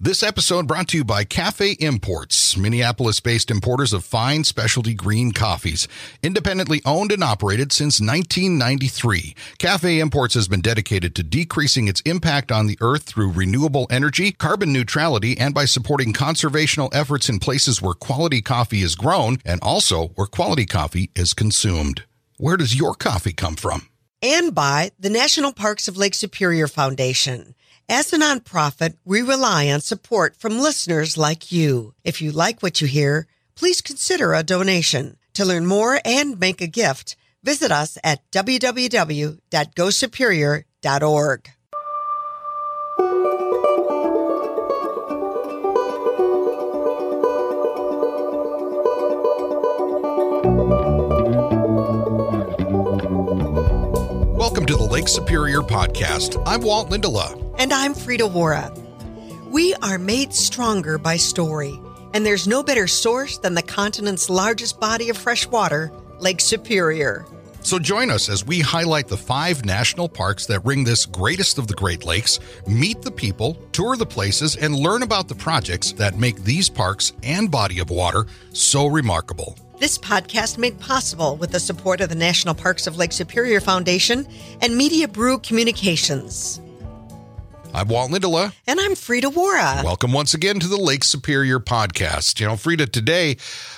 This episode brought to you by Cafe Imports, Minneapolis based importers of fine specialty green coffees. Independently owned and operated since 1993, Cafe Imports has been dedicated to decreasing its impact on the earth through renewable energy, carbon neutrality, and by supporting conservational efforts in places where quality coffee is grown and also where quality coffee is consumed. Where does your coffee come from? And by the National Parks of Lake Superior Foundation. As a nonprofit, we rely on support from listeners like you. If you like what you hear, please consider a donation. To learn more and make a gift, visit us at www.gosuperior.org. Welcome to the Lake Superior Podcast. I'm Walt Lindala. And I'm Frida Waara. We are made stronger by story, and there's no better source than the continent's largest body of fresh water, Lake Superior. So join us as we highlight the five national parks that ring this greatest of the Great Lakes, meet the people, tour the places, and learn about the projects that make these parks and body of water so remarkable. This podcast made possible with the support of the National Parks of Lake Superior Foundation and Media Brew Communications. I'm Walt Lindala. And I'm Frida Waara. Welcome once again to the Lake Superior podcast. You know, Frida, today,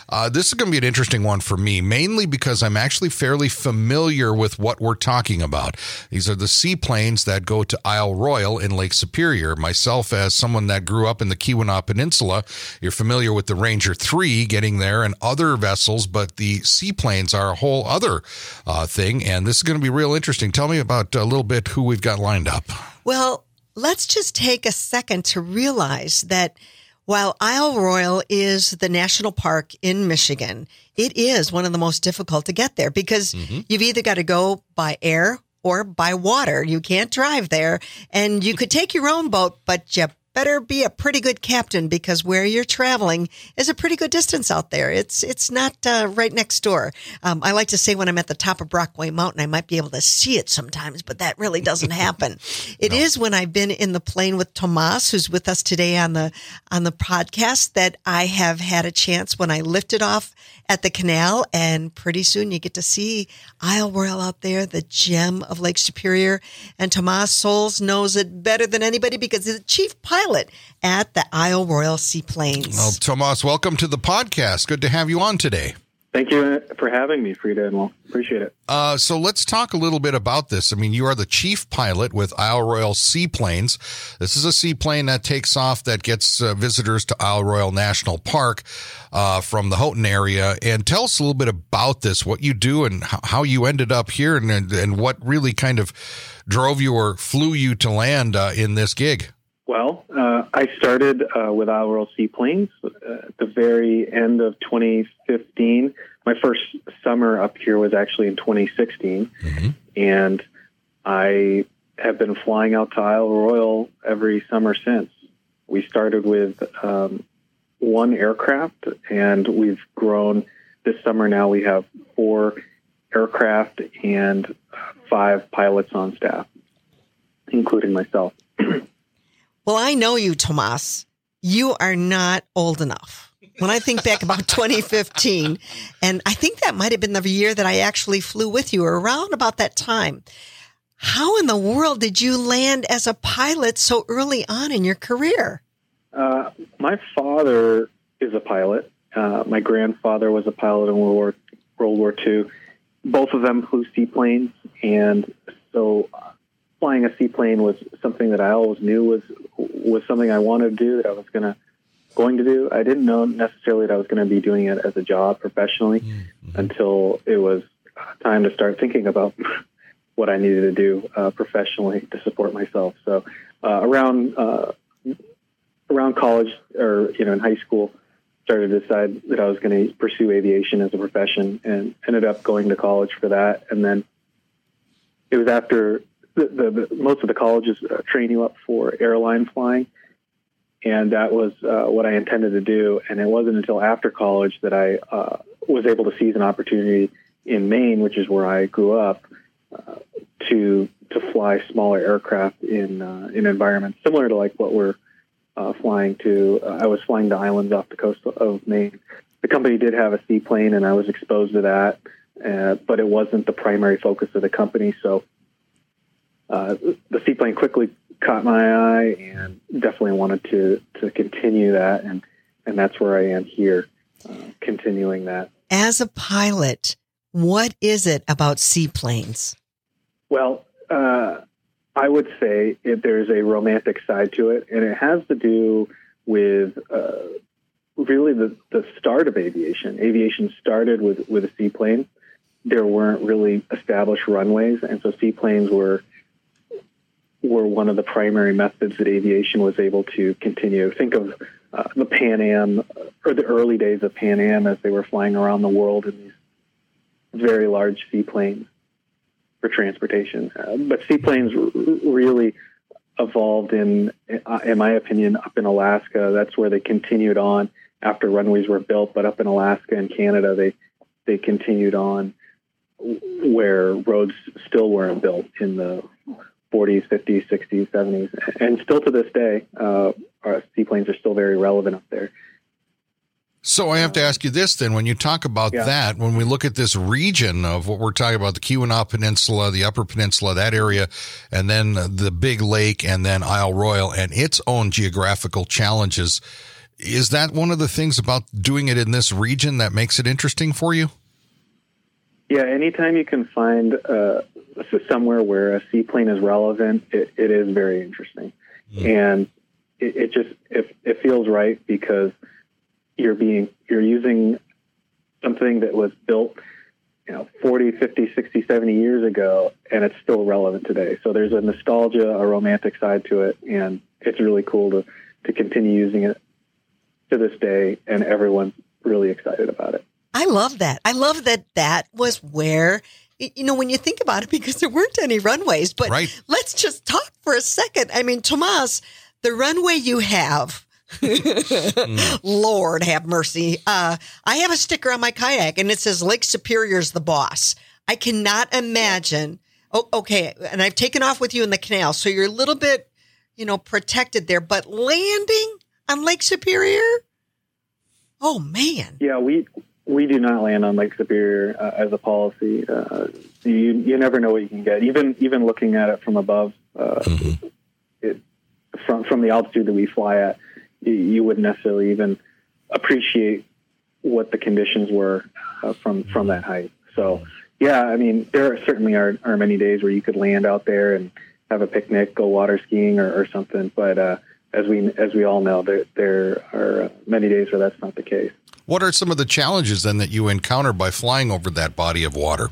uh, this is going to be an interesting one for me, mainly because I'm actually fairly familiar with what we're talking about. These are the seaplanes that go to Isle Royale in Lake Superior. Myself, as someone that grew up in the Keweenaw Peninsula, you're familiar with the Ranger 3 getting there and other vessels, but the seaplanes are a whole other uh, thing. And this is going to be real interesting. Tell me about a little bit who we've got lined up. Well, let's just take a second to realize that while Isle Royale is the national park in Michigan, it is one of the most difficult to get there because mm-hmm. you've either got to go by air or by water. You can't drive there and you could take your own boat, but you better be a pretty good captain because where you're traveling is a pretty good distance out there. It's it's not uh, right next door. Um, I like to say when I'm at the top of Brockway Mountain, I might be able to see it sometimes, but that really doesn't happen. It no. is when I've been in the plane with Tomas, who's with us today on the on the podcast, that I have had a chance when I lifted off at the canal, and pretty soon you get to see Isle Royale out there, the gem of Lake Superior. And Tomas Sowles knows it better than anybody because he's the chief pilot at the Isle Royale Seaplanes. Well, Tomas, welcome to the podcast. Good to have you on today. Thank you for having me, Frida, and well, appreciate it. Uh, so let's talk a little bit about this. I mean, you are the chief pilot with Isle Royale Seaplanes. This is a seaplane that takes off that gets uh, visitors to Isle Royale National Park uh, from the Houghton area. And tell us a little bit about this, what you do, and how you ended up here, and and what really kind of drove you or flew you to land uh, in this gig. Well, uh, I started uh, with Isle Royale Seaplanes uh, at the very end of 2015. My first summer up here was actually in 2016, mm-hmm. and I have been flying out to Isle Royale every summer since. We started with um, one aircraft, and we've grown. This summer now we have four aircraft and five pilots on staff, including myself. Well, I know you, Tomas. You are not old enough. When I think back about 2015, and I think that might have been the year that I actually flew with you, around about that time. How in the world did you land as a pilot so early on in your career? Uh, my father is a pilot. Uh, my grandfather was a pilot in World War World War II. Both of them flew seaplanes, and so flying a seaplane was something that I always knew was was something I wanted to do that I was gonna going to do. I didn't know necessarily that I was going to be doing it as a job professionally mm-hmm. until it was time to start thinking about what I needed to do uh, professionally to support myself. So uh, around uh, around college or you know in high school, started to decide that I was going to pursue aviation as a profession, and ended up going to college for that. And then it was after the, the, most of the colleges uh, train you up for airline flying, and that was uh, what I intended to do. And it wasn't until after college that I uh, was able to seize an opportunity in Maine, which is where I grew up, uh, to to fly smaller aircraft in uh, in environments similar to like what we're uh, flying to. I was flying to islands off the coast of Maine. The company did have a seaplane, and I was exposed to that, but it wasn't the primary focus of the company. So uh, the seaplane quickly caught my eye, and definitely wanted to to continue that, and and that's where I am here, uh, continuing that. As a pilot, what is it about seaplanes? Well, uh, I would say it, there's a romantic side to it, and it has to do with uh, really the, the start of aviation. Aviation started with, with a seaplane. There weren't really established runways, and so seaplanes were were one of the primary methods that aviation was able to continue. Think of uh, the Pan Am or the early days of Pan Am as they were flying around the world in these very large seaplanes for transportation. Uh, but seaplanes r- really evolved in, uh, in my opinion, up in Alaska. That's where they continued on after runways were built. But up in Alaska and Canada, they they continued on where roads still weren't built in the 40s, 50s, 60s, 70s, and still to this day, uh, our seaplanes are still very relevant up there. So I have to ask you this then: when you talk about yeah. that, when we look at this region of what we're talking about, the Keweenaw Peninsula, the Upper Peninsula, that area, and then the Big Lake, and then Isle Royale, and its own geographical challenges, is that one of the things about doing it in this region that makes it interesting for you? Yeah, anytime you can find uh, somewhere where a seaplane is relevant, it, it is very interesting, mm. and it, it just it, it feels right because you're being you're using something that was built you know 40 50 60 70 years ago and it's still relevant today. So there's a nostalgia a romantic side to it and it's really cool to to continue using it to this day and everyone's really excited about it. I love that. I love that that was where you know when you think about it because there weren't any runways but right. let's just talk for a second i mean tomas the runway you have Lord have mercy. Uh, I have a sticker on my kayak and it says Lake Superior's the boss. I cannot imagine. Oh, okay. And I've taken off with you in the canal. So you're a little bit, you know, protected there, but landing on Lake Superior? Oh man. Yeah, we, we do not land on Lake Superior uh, as a policy. Uh, you, you never know what you can get. Even, even looking at it from above, uh, mm-hmm. it, from, from the altitude that we fly at, you wouldn't necessarily even appreciate what the conditions were uh, from from that height. So yeah, I mean there certainly are, are many days where you could land out there and have a picnic, go water skiing or, or something. But uh, as we as we all know, there there are many days where that's not the case. What are some of the challenges then that you encounter by flying over that body of water?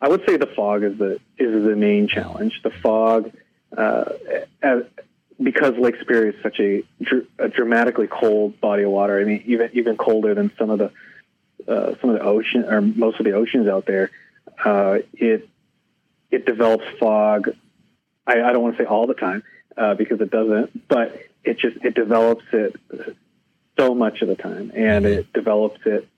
I would say the fog is the is the main challenge. The fog, uh, as, because Lake Superior is such a, a, dramatically cold body of water. I mean, even even colder than some of the uh, some of the ocean or most of the oceans out there. Uh, it it develops fog. I, I don't want to say all the time uh, because it doesn't, but it just it develops it so much of the time, and mm-hmm. it develops it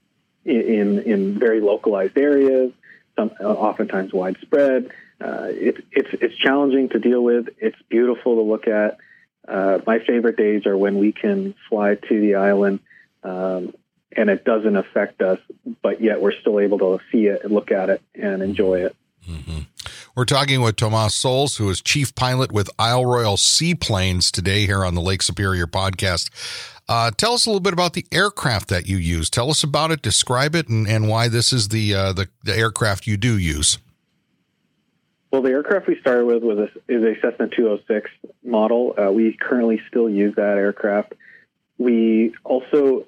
in in very localized areas, some oftentimes widespread. Uh, it, it's it's challenging to deal with. It's beautiful to look at. Uh, my favorite days are when we can fly to the island um, and it doesn't affect us, but yet we're still able to see it and look at it and enjoy it. Mm-hmm. We're talking with Tomas Sowles, who is chief pilot with Isle Royale Seaplanes today here on the Lake Superior podcast. Uh, tell us a little bit about the aircraft that you use. Tell us about it, describe it, and, and why this is the, uh, the, the aircraft you do use. Well, the aircraft we started with was a, is a Cessna 206 model. Uh, we currently still use that aircraft. We also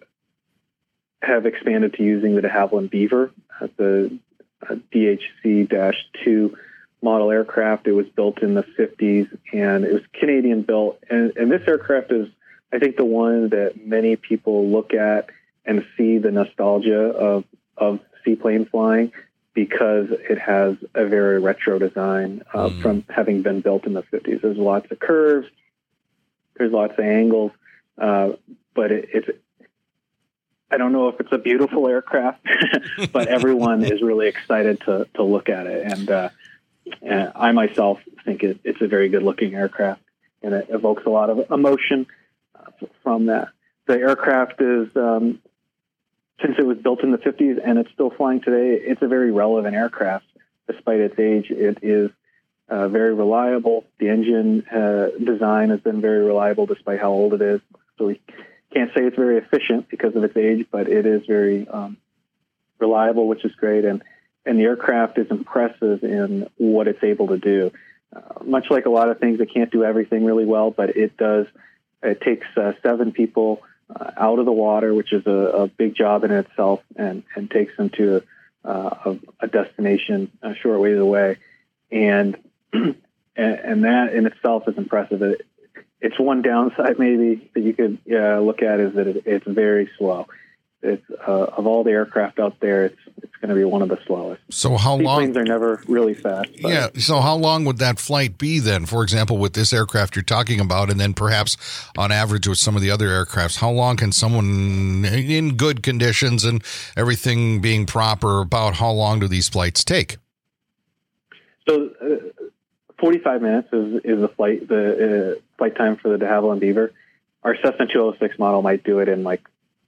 have expanded to using the de Havilland Beaver, uh, the uh, DHC-2 model aircraft. It was built in the 50s and it was Canadian built. And, and this aircraft is, I think, the one that many people look at and see the nostalgia of, of seaplane flying because it has a very retro design uh, mm. from having been built in the 50s. There's lots of curves, there's lots of angles, uh, but it, it's I don't know if it's a beautiful aircraft, but everyone is really excited to to look at it, and, uh, and I myself think it, it's a very good looking aircraft, and it evokes a lot of emotion from that. The aircraft is, um, since it was built in the 50s and it's still flying today, it's a very relevant aircraft. Despite its age, it is uh, very reliable. The engine uh, design has been very reliable despite how old it is. So we can't say it's very efficient because of its age, but it is very um, reliable, which is great. And and the aircraft is impressive in what it's able to do. Uh, much like a lot of things, it can't do everything really well, but it does. It takes uh, seven people uh, out of the water, which is a, a, big job in itself, and and takes them to uh, a, a, destination a short ways away, and and, and that in itself is impressive. It, it's one downside maybe that you could look at is that it, it's very slow it's uh, of all the aircraft out there, it's going to be one of the slowest. So how long? Planes are never really fast. But. Yeah. So how long would that flight be then? For example, with this aircraft you're talking about, and then perhaps on average with some of the other aircrafts, how long can someone in good conditions and everything being proper? About how long do these flights take? So. Uh, 45 minutes is, is the flight the uh, flight time for the de Havilland Beaver. Our Cessna 206 model might do it in like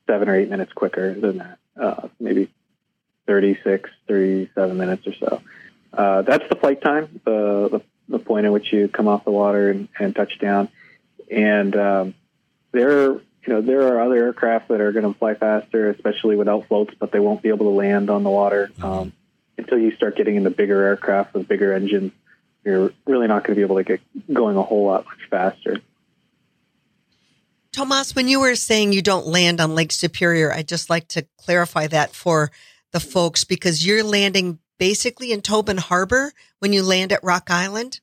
seven or eight minutes quicker than that, uh, maybe 36, 37 minutes or so. Uh, that's the flight time, the, the, the point at which you come off the water and, and touch down. And um, there, you know, there are other aircraft that are going to fly faster, especially without floats, but they won't be able to land on the water um, until you start getting into bigger aircraft with bigger engines. You're really not going to be able to get going a whole lot much faster. Tomas, when you were saying you don't land on Lake Superior, I'd just like to clarify that for the folks because you're landing basically in Tobin Harbor when you land at Rock Island.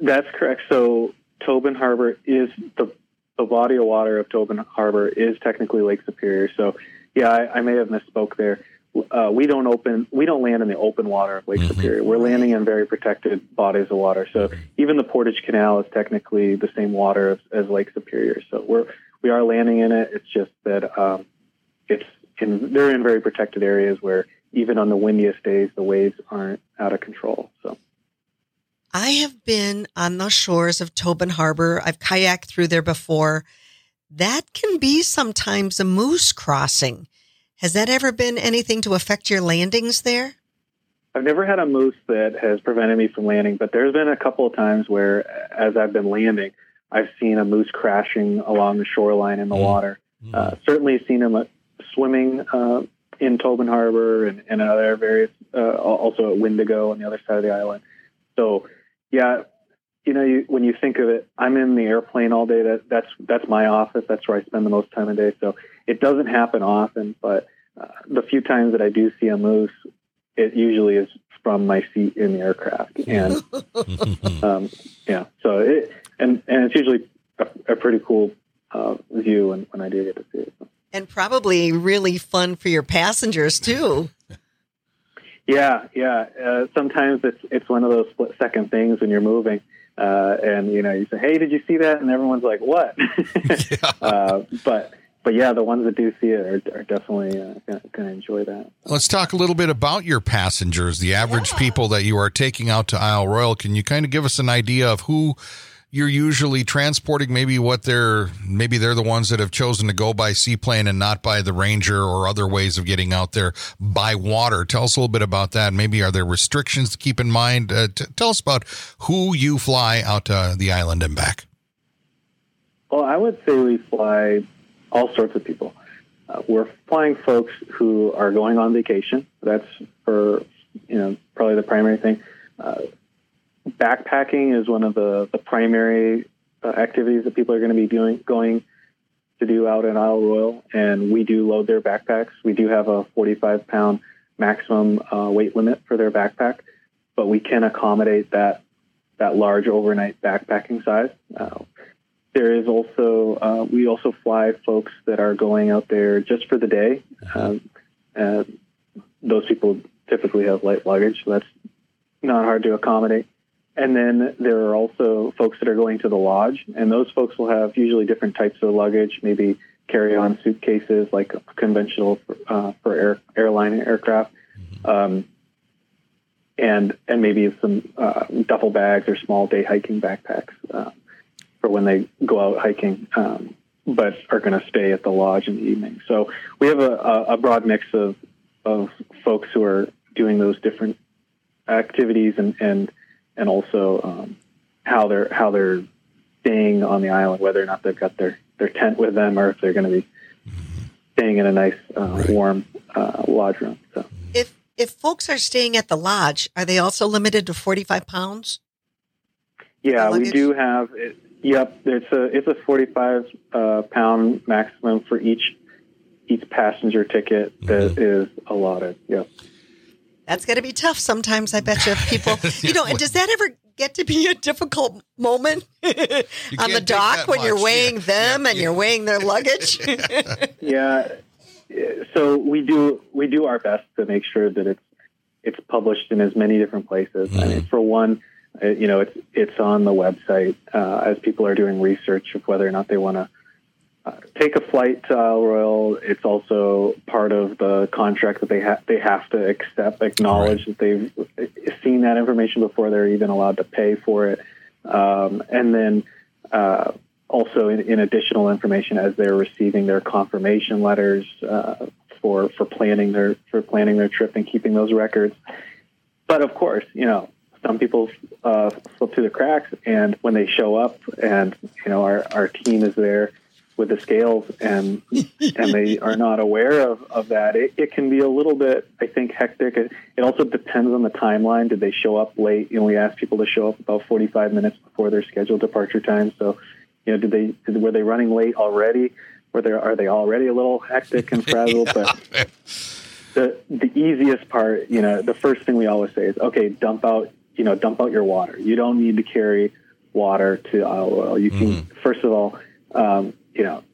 That's correct. So Tobin Harbor is the the body of water of Tobin Harbor is technically Lake Superior. So yeah, I, I may have misspoke there uh, we don't open we don't land in the open water of Lake mm-hmm. Superior. We're landing in very protected bodies of water. So even the Portage Canal is technically the same water as, as Lake Superior. So we're we are landing in it. It's just that um, it's in they're in very protected areas where even on the windiest days the waves aren't out of control. So. I have been on the shores of Tobin Harbor. I've kayaked through there before. That can be sometimes a moose crossing. Has that ever been anything to affect your landings there? I've never had a moose that has prevented me from landing, but there's been a couple of times where, as I've been landing, I've seen a moose crashing along the shoreline in the mm. water. Uh, certainly seen him uh, swimming uh, in Tobin Harbor and, and other various, uh, also at Windigo on the other side of the island. So, yeah, you know, you, when you think of it, I'm in the airplane all day. That that's that's my office. That's where I spend the most time a day. So it doesn't happen often, but uh, the few times that I do see a moose, it usually is from my seat in the aircraft. And um, yeah, so it and and it's usually a, a pretty cool uh, view when, when I do get to see it. And probably really fun for your passengers too. Yeah, yeah. Uh, sometimes it's it's one of those split second things when you're moving. Uh, and you know, you say, "Hey, did you see that?" And everyone's like, "What?" yeah. uh, but but yeah, the ones that do see it are, are definitely uh, going to enjoy that. Let's talk a little bit about your passengers, the average yeah. people that you are taking out to Isle Royale. Can you kind of give us an idea of who you're usually transporting maybe what they're maybe they're the ones that have chosen to go by seaplane and not by the ranger or other ways of getting out there by water. Tell us a little bit about that. Maybe are there restrictions to keep in mind? Uh, t- tell us about who you fly out to the island and back. Well i would say we fly all sorts of people. Uh, we're flying folks who are going on vacation. That's for you know probably the primary thing. Uh, backpacking is one of the, the primary uh, activities that people are going to be doing going to do out in Isle Royale, and we do load their backpacks. We do have a 45 pound maximum uh, weight limit for their backpack, but we can accommodate that that large overnight backpacking size. Uh, there is also uh, we also fly folks that are going out there just for the day. Um, those people typically have light luggage, so that's not hard to accommodate. And then there are also folks that are going to the lodge, and those folks will have usually different types of luggage, maybe carry-on suitcases like conventional uh, for air, airline aircraft, mm-hmm. um, and and maybe some uh, duffel bags or small day hiking backpacks. Uh, for when they go out hiking, um, but are going to stay at the lodge in the evening. So we have a, a broad mix of of folks who are doing those different activities and and and also um, how they're how they're staying on the island, whether or not they've got their their tent with them or if they're going to be staying in a nice uh, right. warm uh, lodge room. So if if folks are staying at the lodge, are they also limited to forty five pounds? Yeah, we do have. It, yep, it's a it's a forty five uh, pound maximum for each each passenger ticket that mm-hmm. is allotted. Yep. That's going to be tough sometimes. I bet you people, you know, and does that ever get to be a difficult moment on the dock when much. you're weighing yeah. them yeah. and yeah. you're weighing their luggage? yeah. So we do we do our best to make sure that it's it's published in as many different places. Mm-hmm. I mean, for one, uh, you know, it's it's on the website uh, as people are doing research of whether or not they want to uh, take a flight to Isle Royale. It's also part of the contract that they have they have to accept, acknowledge right. that they've seen that information before they're even allowed to pay for it, um, and then uh, also in, in, additional information as they're receiving their confirmation letters uh, for for planning their for planning their trip and keeping those records. But of course, you know, some people uh, slip through the cracks, and when they show up, and you know, our our team is there with the scales and and they are not aware of, of that, it, it can be a little bit, I think, hectic. It, it also depends on the timeline. Did they show up late? You know, we ask people to show up about 45 minutes before their scheduled departure time. So, you know, did they did, were they running late already? Were they are they already a little hectic and frazzled? yeah. But the the easiest part, you know, the first thing we always say is, okay, dump out, you know, dump out your water. You don't need to carry water to Isle Royale. You can mm-hmm. first of all. Um, you know,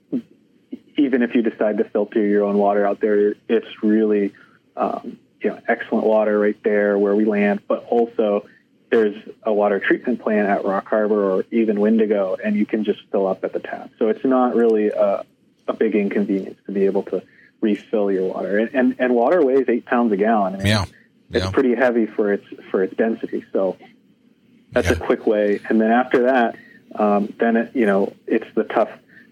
even if you decide to filter your own water out there, it's really, um, you know, excellent water right there where we land. But also, there's a water treatment plant at Rock Harbor or even Windigo, and you can just fill up at the tap. So it's not really a, a big inconvenience to be able to refill your water. And and, and water weighs eight pounds a gallon. I mean, yeah. It's yeah. pretty heavy for its for its density. So that's yeah. a quick way. And then after that, um, then it, you know it's the tough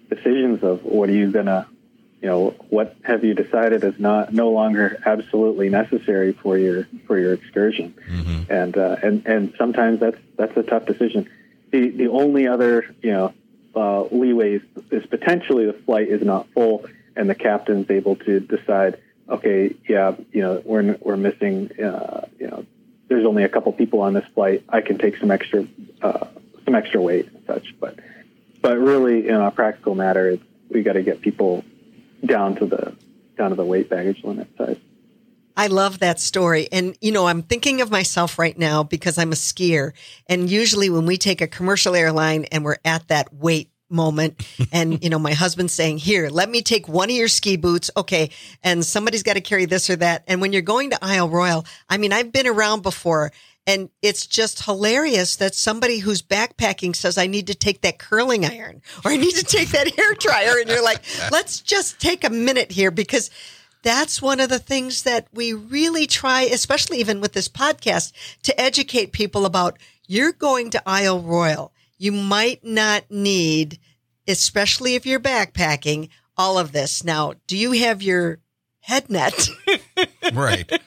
decisions of what are you gonna you know what have you decided is not no longer absolutely necessary for your for your excursion. Mm-hmm. and uh, and and sometimes that's that's a tough decision. The the only other you know uh, leeway is, is potentially the flight is not full and the captain's able to decide okay yeah you know we're we're missing uh, you know there's only a couple people on this flight. I can take some extra uh, some extra weight and such but but really, in a practical matter, it's, we got to get people down to the down to the weight baggage limit size. I love that story. And, you know, I'm thinking of myself right now because I'm a skier. And usually when we take a commercial airline and we're at that weight moment and, you know, my husband's saying, here, let me take one of your ski boots. Okay. And somebody's got to carry this or that. And when you're going to Isle Royale, I mean, I've been around before and it's just hilarious that somebody who's backpacking says, I need to take that curling iron or I need to take that hair dryer. And you're like, let's just take a minute here because that's one of the things that we really try, especially even with this podcast, to educate people about. You're going to Isle Royale. You might not need, especially if you're backpacking, all of this. Now, do you have your head net? right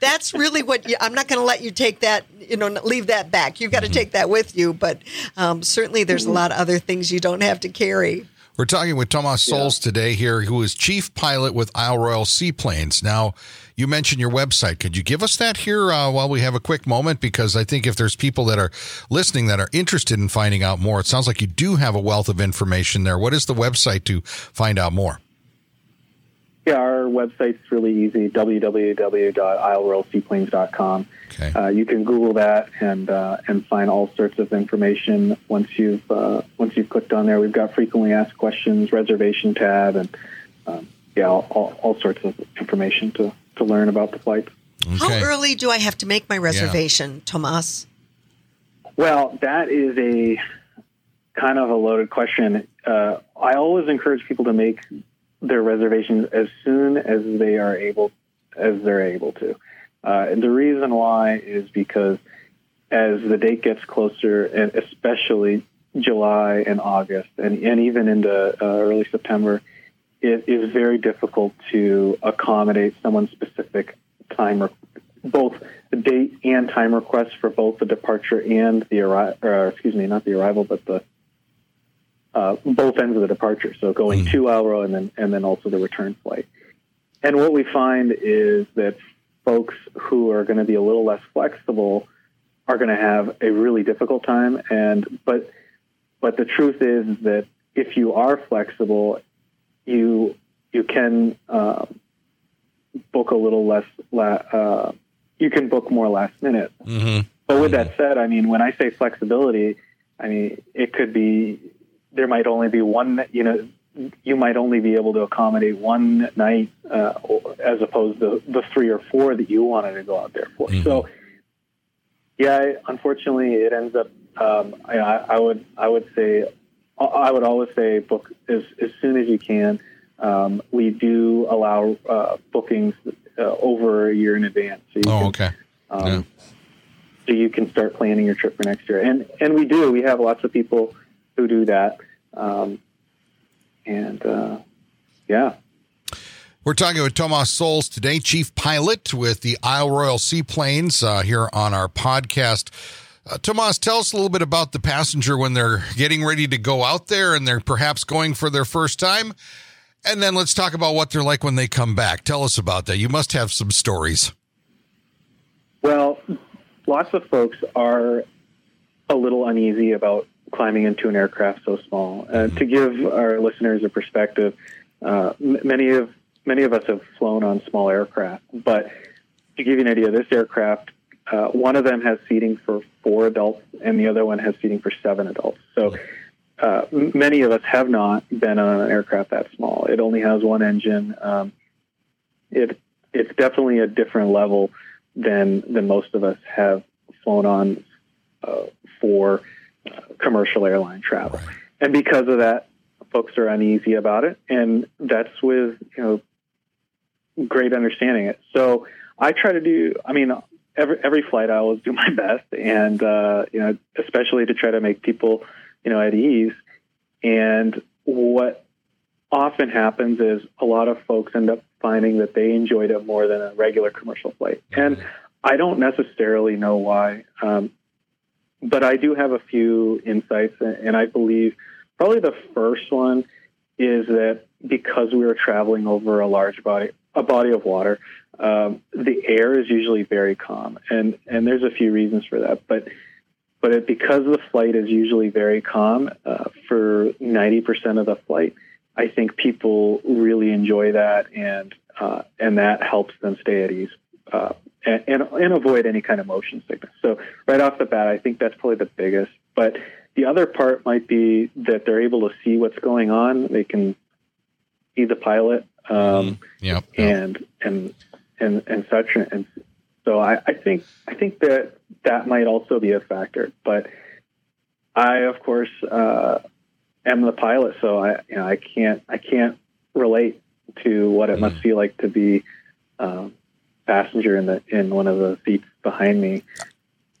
that's really what you, I'm not going to let you take that, you know, leave that back. You've got to mm-hmm. take that with you. But um, certainly there's a lot of other things you don't have to carry. We're talking with Tomas Sowles yeah. today here, who is chief pilot with Isle Royale Seaplanes. Now, you mentioned your website. Could you give us that here uh, while we have a quick moment? Because I think if there's people that are listening that are interested in finding out more, it sounds like you do have a wealth of information there. What is the website to find out more? Yeah, our website's really easy www.isleroyaleseaplanes.com. Okay. Uh, you can Google that and uh, and find all sorts of information once you've uh, once you've clicked on there. We've got frequently asked questions, reservation tab, and um, yeah, all, all, all, sorts of information to, to learn about the flights. Okay. How early do I have to make my reservation, yeah. Tomas? Well, that is a kind of a loaded question. Uh, I always encourage people to make their reservations as soon as they are able as they're able to. Uh, and the reason why is because as the date gets closer, and especially July and August, and, and even into uh, early September, it is very difficult to accommodate someone's specific time, re- both date and time requests for both the departure and the arrival, excuse me, not the arrival, but the uh, both ends of the departure. So going mm. to Isle Royale and then and then also the return flight. And what we find is that folks who are going to be a little less flexible are going to have a really difficult time. And but but the truth is that if you are flexible, you you can uh, book a little less. Uh, you can book more last minute. Mm-hmm. But with mm-hmm. that said, I mean, when I say flexibility, I mean it could be there might only be one. You know, you might only be able to accommodate one night uh, as opposed to the three or four that you wanted to go out there for. Mm-hmm. So, yeah, unfortunately, it ends up. Um, I, I, would I would say I would always say book as as soon as you can. Um, we do allow uh, bookings uh, over a year in advance. So oh, can, okay. Um, yeah. So you can start planning your trip for next year, and and we do. We have lots of people who do that. Um, and uh, yeah. We're talking with Tomas Sowles today, chief pilot with the Isle Royale Seaplanes, uh, here on our podcast. Uh, Tomas, tell us a little bit about the passenger when they're getting ready to go out there and they're perhaps going for their first time. And then let's talk about what they're like when they come back. Tell us about that. You must have some stories. Well, lots of folks are a little uneasy about climbing into an aircraft so small. Uh, to give our listeners a perspective, uh, m- many of many of us have flown on small aircraft, but to give you an idea, this aircraft, uh, one of them has seating for four adults, and the other one has seating for seven adults. So. Uh, many of us have not been on an aircraft that small. It only has one engine. Um, it it's definitely a different level than than most of us have flown on uh, for commercial airline travel. Right. And because of that, folks are uneasy about it. And that's with, you know, great understanding it. So I try to do, I mean, every, every flight I always do my best and, uh, you know, especially to try to make people, you know, at ease. And what often happens is a lot of folks end up finding that they enjoyed it more than a regular commercial flight. And I don't necessarily know why. Um, but I do have a few insights, and I believe probably the first one is that because we are traveling over a large body, a body of water, um, the air is usually very calm, and and there's a few reasons for that, but but it, because the flight is usually very calm uh, for 90% of the flight, I think people really enjoy that, and uh, and that helps them stay at ease uh, and, and, and avoid any kind of motion sickness. So right off the bat, I think that's probably the biggest. But the other part might be that they're able to see what's going on. They can see the pilot, um, mm, yep, and and and and such. And so I, I think I think that that might also be a factor. But I, of course, uh, am the pilot, so I you know I can't I can't relate to what it mm. must feel like to be um, passenger in the in one of the seats behind me.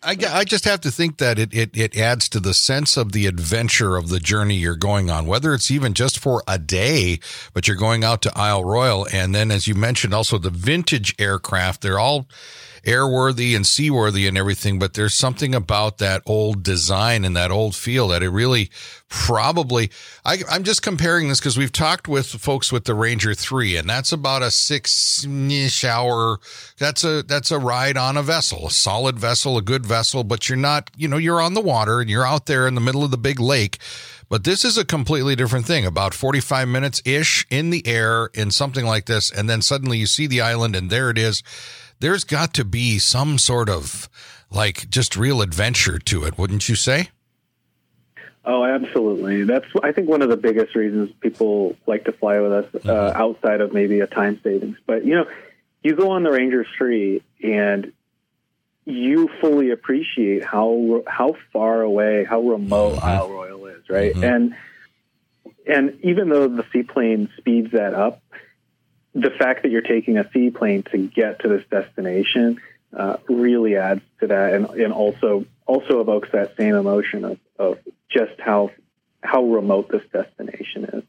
I, I just have to think that it, it, it adds to the sense of the adventure of the journey you're going on, whether it's even just for a day, but you're going out to Isle Royale. And then, as you mentioned, also the vintage aircraft, they're all airworthy and seaworthy and everything, but there's something about that old design and that old feel that it really probably. I, am just comparing this because we've talked with folks with the Ranger Three, and that's about a six-ish hour. That's a that's a ride on a vessel, a solid vessel, a good vessel, but you're not, you know, you're on the water and you're out there in the middle of the big lake. But this is a completely different thing. About 45 minutes ish in the air in something like this. And then suddenly you see the island and there it is there's got to be some sort of like just real adventure to it, wouldn't you say? Oh, absolutely. That's I think one of the biggest reasons people like to fly with us uh, mm-hmm. outside of maybe a time savings. But you know, you go on the Ranger Three and you fully appreciate how how far away, how remote mm-hmm. Isle Royale is, right? Mm-hmm. And and even though the seaplane speeds that up, the fact that you're taking a seaplane to get to this destination uh, really adds to that, and, and also also evokes that same emotion of, of just how how remote this destination is,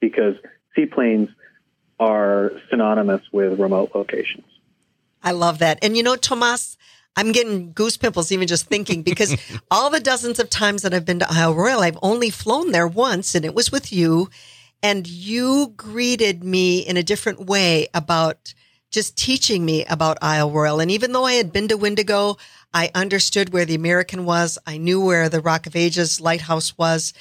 because seaplanes are synonymous with remote locations. I love that, and you know, Tomas. I'm getting goose pimples even just thinking because all the dozens of times that I've been to Isle Royale, I've only flown there once and it was with you. And you greeted me in a different way about just teaching me about Isle Royale. And even though I had been to Windigo, I understood where the American was. I knew where the Rock of Ages lighthouse was.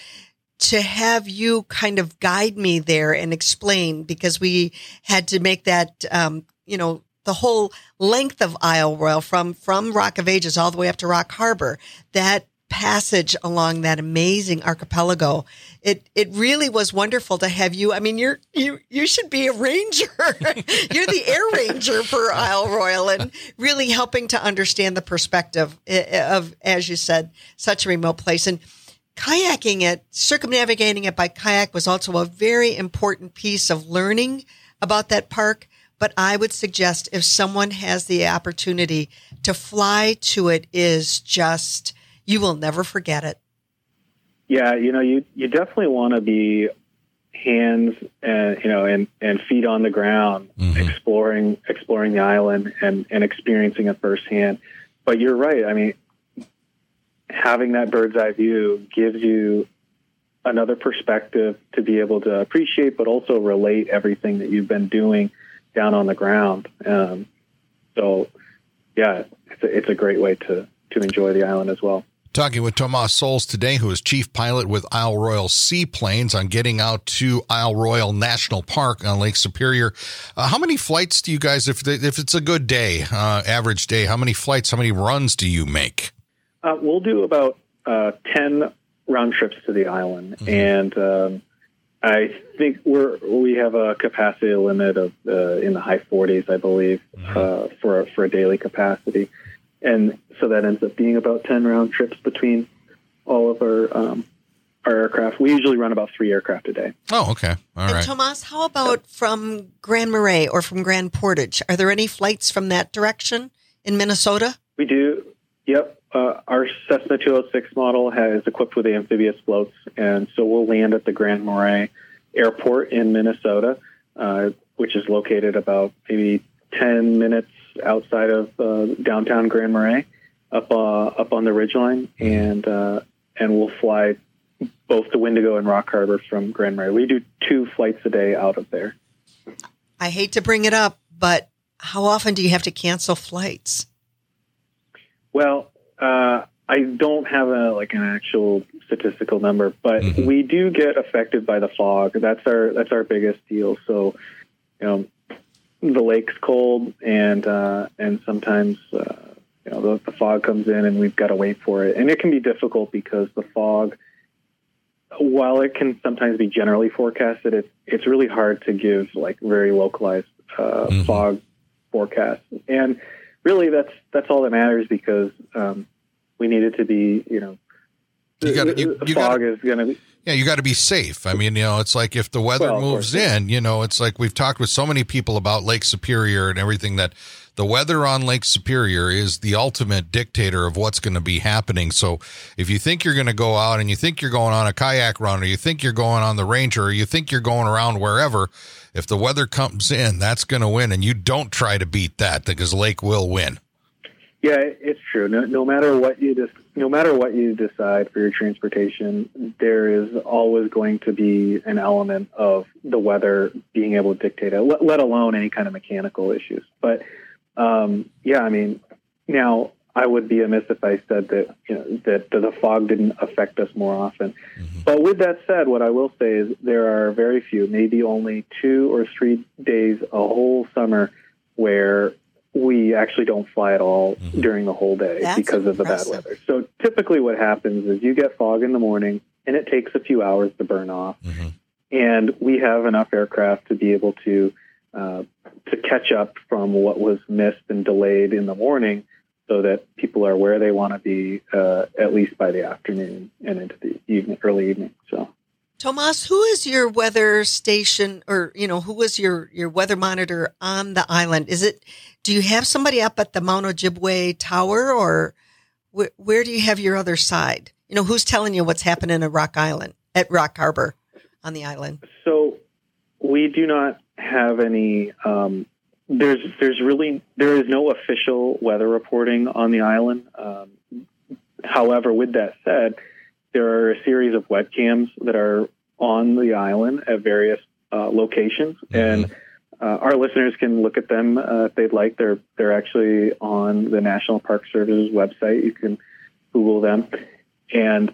To have you kind of guide me there and explain because we had to make that, um, you know, the whole length of Isle Royale from, from Rock of Ages all the way up to Rock Harbor, that passage along that amazing archipelago. It it really was wonderful to have you. I mean, you're you you should be a ranger. you're the air ranger for Isle Royale, and really helping to understand the perspective eh, eh, of, as you said, such a remote place and. Kayaking it, circumnavigating it by kayak was also a very important piece of learning about that park. But I would suggest if someone has the opportunity to fly to it is just you will never forget it. Yeah, you know, you you definitely want to be hands and you know and and feet on the ground, mm-hmm. exploring exploring the island and and experiencing it firsthand. But you're right. I mean, having that bird's eye view gives you another perspective to be able to appreciate, but also relate everything that you've been doing down on the ground. Um, so, yeah, it's a, it's a great way to to enjoy the island as well. Talking with Tomas Sowles today, who is chief pilot with Isle Royale Seaplanes on getting out to Isle Royale National Park on Lake Superior. Uh, how many flights do you guys, if if it's a good day, uh, average day, how many flights, how many runs do you make? Uh, we'll do about uh, 10 round trips to the island. Mm-hmm. And um, I think we're, we have a capacity limit of uh, in the high 40s, I believe, mm-hmm. Uh, for, for a daily capacity and so that ends up being about 10 round trips between all of our um, our aircraft. We usually run about three aircraft a day. Oh, okay. All and right. Tomas, how about from Grand Marais or from Grand Portage? Are there any flights from that direction in Minnesota? We do. Yep. Uh, our Cessna 206 model has equipped with amphibious floats, and so we'll land at the Grand Marais Airport in Minnesota, uh, which is located about maybe 10 minutes outside of uh, downtown Grand Marais, up uh, up on the ridgeline, mm-hmm. and uh, and we'll fly both to Windigo and Rock Harbor from Grand Marais. We do two flights a day out of there. I hate to bring it up, but how often do you have to cancel flights? Well, uh, I don't have a like an actual statistical number, but mm-hmm. we do get affected by the fog. That's our that's our biggest deal. So, you know, the lake's cold, and uh, and sometimes uh, you know the, the fog comes in, and we've got to wait for it, and it can be difficult because the fog, while it can sometimes be generally forecasted, it's it's really hard to give like very localized uh, mm-hmm. fog forecasts, and really that's that's all that matters because um, we need it to be you know you got you, you fog gotta, is going to be yeah, you got to be safe. I mean, you know, it's like if the weather well, moves in, you know, it's like we've talked with so many people about Lake Superior and everything that the weather on Lake Superior is the ultimate dictator of what's going to be happening. So if you think you're going to go out and you think you're going on a kayak run or you think you're going on the Ranger or you think you're going around wherever, if the weather comes in, that's going to win. And you don't try to beat that because Lake will win. Yeah, it's true. No, no matter what you just, no matter what you decide for your transportation, there is always going to be an element of the weather being able to dictate it. Let, let alone any kind of mechanical issues. But um, yeah, I mean, now I would be amiss if I said that you know that the fog didn't affect us more often. Mm-hmm. But with that said, what I will say is there are very few, maybe only two or three days a whole summer where we actually don't fly at all mm-hmm. during the whole day That's because impressive. of the bad weather. So typically what happens is you get fog in the morning and it takes a few hours to burn off. Mm-hmm. And we have enough aircraft to be able to uh, to catch up from what was missed and delayed in the morning so that people are where they want to be uh, at least by the afternoon and into the evening, early evening. So Tomas, who is your weather station or, you know, who is your, your weather monitor on the island? Is it, do you have somebody up at the Mount Ojibway Tower or wh- where do you have your other side? You know, who's telling you what's happening at Rock Island, at Rock Harbor on the island? So we do not have any. Um, there's there's really there is no official weather reporting on the island. Um, however, with that said, there are a series of webcams that are on the island at various uh, locations, Mm-hmm. and uh, our listeners can look at them uh, if they'd like. They're they're actually on the National Park Service's website. You can Google them, and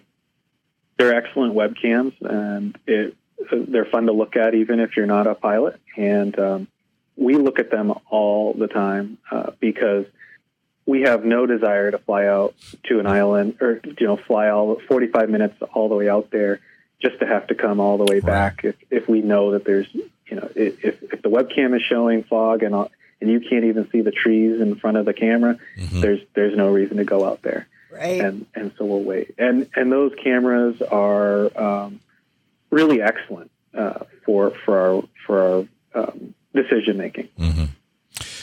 they're excellent webcams, and it, they're fun to look at even if you're not a pilot. And um, we look at them all the time uh, because we have no desire to fly out to an island or you know fly all 45 minutes all the way out there just to have to come all the way back if, if we know that there's you know if, if the webcam is showing fog and and you can't even see the trees in front of the camera Mhm. there's there's no reason to go out there Right. and and so we'll wait. And and those cameras are um, really excellent uh, for for our for our um, decision making. Mm-hmm.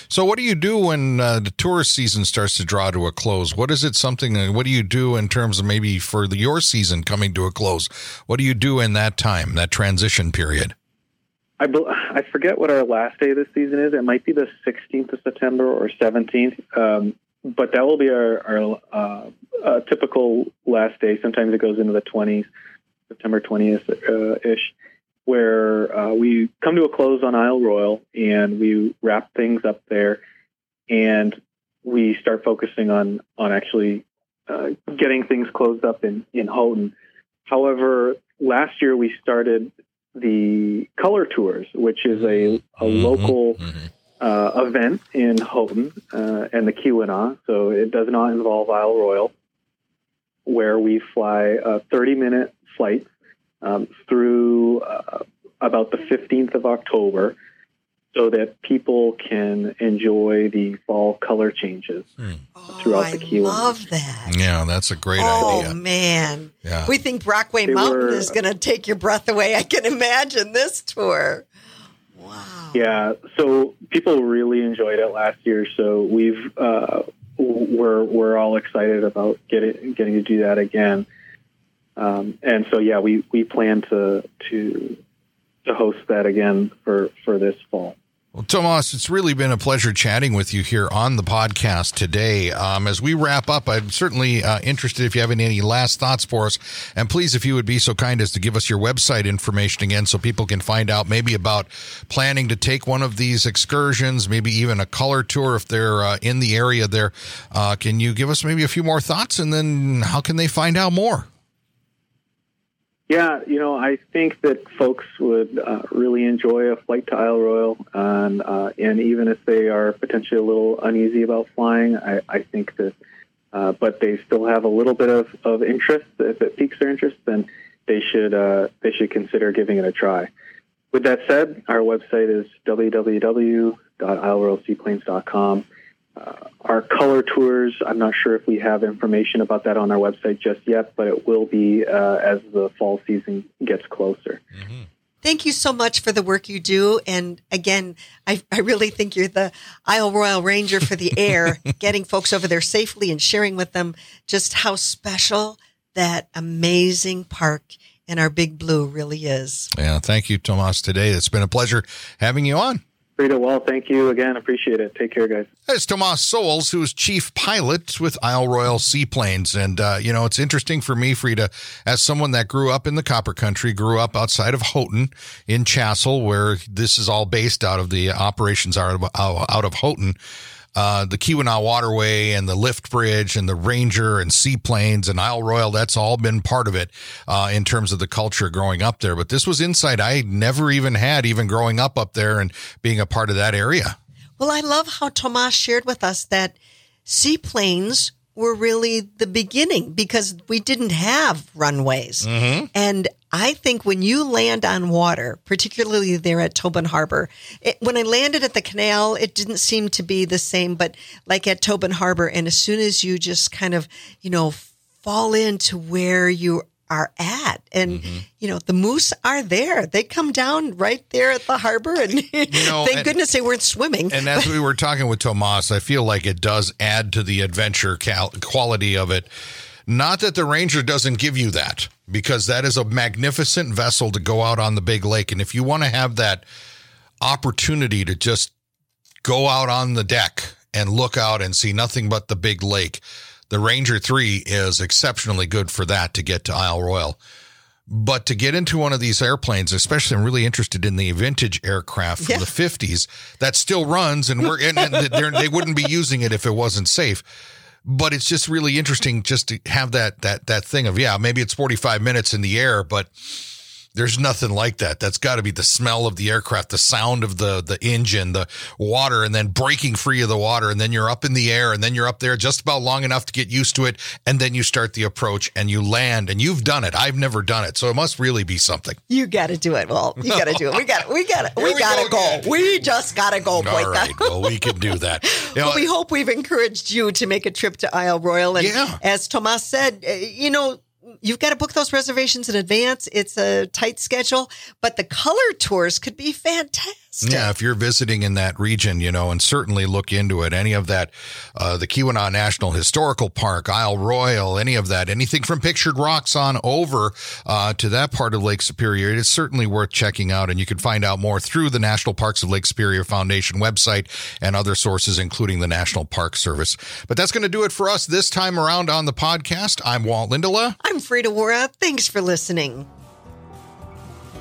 So, what do you do when uh, the tourist season starts to draw to a close? What is it something? uh, What do you do in terms of maybe for the, your season coming to a close? What do you do in that time, that transition period? I I forget what our last day of the season is. It might be the 16th of September or 17th. Um, but that will be our, our uh, uh, typical last day. Sometimes it goes into the 20s, September 20th uh, ish, where uh, we come to a close on Isle Royale and we wrap things up there, and we start focusing on on actually uh, getting things closed up in in Houghton. However, last year we started the color tours, which is a, a Mhm. local Mhm. uh, event in Houghton uh, and the Keweenaw. So it does not involve Isle Royale, where we fly a 30 minute flight um, through uh, about the 15th of October so that people can enjoy the fall color changes. Oh, throughout I the Keweenaw. love that. Yeah, that's a great oh idea. Oh man, Yeah. we think Brockway They Mountain were- is going to take your breath away. I can imagine this tour. Wow. Yeah, so people really enjoyed it last year. So we've uh, we're we're all excited about getting getting to do that again. Um, and so yeah, we, we plan to to to host that again for for this fall. Well, Tomas, it's really been a pleasure chatting with you here on the podcast today. Um, as we wrap up, I'm certainly uh, interested if you have any last thoughts for us. And please, if you would be so kind as to give us your website information again so people can find out maybe about planning to take one of these excursions, maybe even a color tour if they're uh, in the area there. Uh, can you give us maybe a few more thoughts and then how can they find out more? Yeah, you know, I think that folks would uh, really enjoy a flight to Isle Royale, and uh, and even if they are potentially a little uneasy about flying, I, I think that, uh, but they still have a little bit of, of interest. If it piques their interest, then they should uh, they should consider giving it a try. With that said, our website is www.isleroyalseaplanes.com. Uh, our color tours, I'm not sure if we have information about that on our website just yet, but it will be uh, as the fall season gets closer. Thank you so much for the work you do. And again, I, I really think you're the Isle Royale Ranger for the air, getting folks over there safely and sharing with them just how special that amazing park in our Big Blue really is. Yeah, thank you, Tomas, today. It's been a pleasure having you on. Rita, well, thank you again. Appreciate it. Take care, guys. It's Tomas Sowles, who is chief pilot with Isle Royale Seaplanes. And, uh, you know, it's interesting for me, Frida, as someone that grew up in the Copper Country, grew up outside of Houghton in Chassell, where this is all based out of the operations of, out of Houghton. Uh, the Keweenaw Waterway and the Lift Bridge and the Ranger and Seaplanes and Isle Royale, that's all been part of it uh, in terms of the culture growing up there. But this was insight I never even had, even growing up up there and being a part of that area. Well, I love how Tomas shared with us that seaplanes were really the beginning because we didn't have runways. And I think when you land on water, particularly there at Tobin Harbor, it, when I landed at the canal, it didn't seem to be the same, but like at Tobin Harbor, and as soon as you just kind of, you know, fall into where you are at. And, Mm-hmm. you know, the moose are there. They come down right there at the harbor. And know, thank and- goodness they weren't swimming. And as we were talking with Tomas, I feel like it does add to the adventure cal- quality of it. Not that the Ranger doesn't give you that, because that is a magnificent vessel to go out on the big lake. And if you want to have that opportunity to just go out on the deck and look out and see nothing but the big lake, the Ranger 3 is exceptionally good for that to get to Isle Royale. But to get into one of these airplanes, especially I'm really interested in the vintage aircraft from Yeah. the 50s that still runs and we're and, and they wouldn't be using it if it wasn't safe. But it's just really interesting just to have that that that thing of yeah, maybe it's 45 minutes in the air, but there's nothing like that. That's got to be the smell of the aircraft, the sound of the the engine, the water, and then breaking free of the water, and then you're up in the air, and then you're up there just about long enough to get used to it, and then you start the approach and you land, and you've done it. I've never done it, so it must really be something. you got to do it. Well, you got to do it. We got We got We we got to go go. We just got to go, All right, well we can do that. You know, Well, we hope we've encouraged you to make a trip to Isle Royale. And Yeah. as Tomas said, uh, you know, you've got to book those reservations in advance. It's a tight schedule, but the color tours could be fantastic. Yeah, if you're visiting in that region, you know, and certainly look into it. Any of that, uh, the Keweenaw National Historical Park, Isle Royale, any of that, anything from Pictured Rocks on over uh, to that part of Lake Superior, it is certainly worth checking out. And you can find out more through the National Parks of Lake Superior Foundation website and other sources, including the National Park Service. But that's going to do it for us this time around on the podcast. I'm Walt Lindala. I'm Frida Waara. Thanks for listening.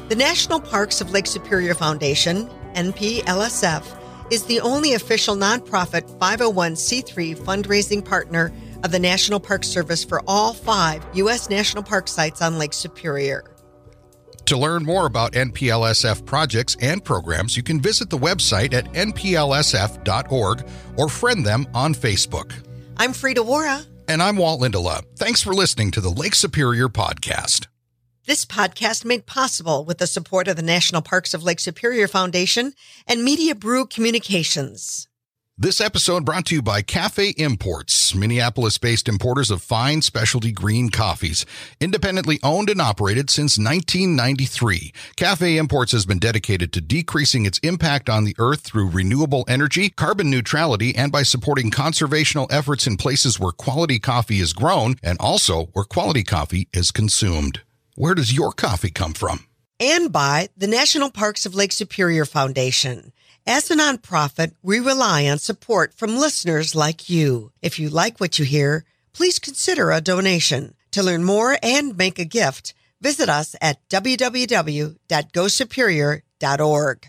The National Parks of Lake Superior Foundation, NPLSF, is the only official nonprofit 501c3 fundraising partner of the National Park Service for all five U.S. national park sites on Lake Superior. To learn more about NPLSF projects and programs, you can visit the website at nplsf.org or friend them on Facebook. I'm Frida Waara. And I'm Walt Lindala. Thanks for listening to the Lake Superior Podcast. This podcast made possible with the support of the National Parks of Lake Superior Foundation and Media Brew Communications. This episode brought to you by Cafe Imports, Minneapolis based importers of fine specialty green coffees. Independently owned and operated since 1993, Cafe Imports has been dedicated to decreasing its impact on the earth through renewable energy, carbon neutrality, and by supporting conservational efforts in places where quality coffee is grown and also where quality coffee is consumed. Where does your coffee come from? and by the National Parks of Lake Superior Foundation. As a nonprofit, we rely on support from listeners like you. If you like what you hear, please consider a donation. To learn more and make a gift, visit us at www.gosuperior.org.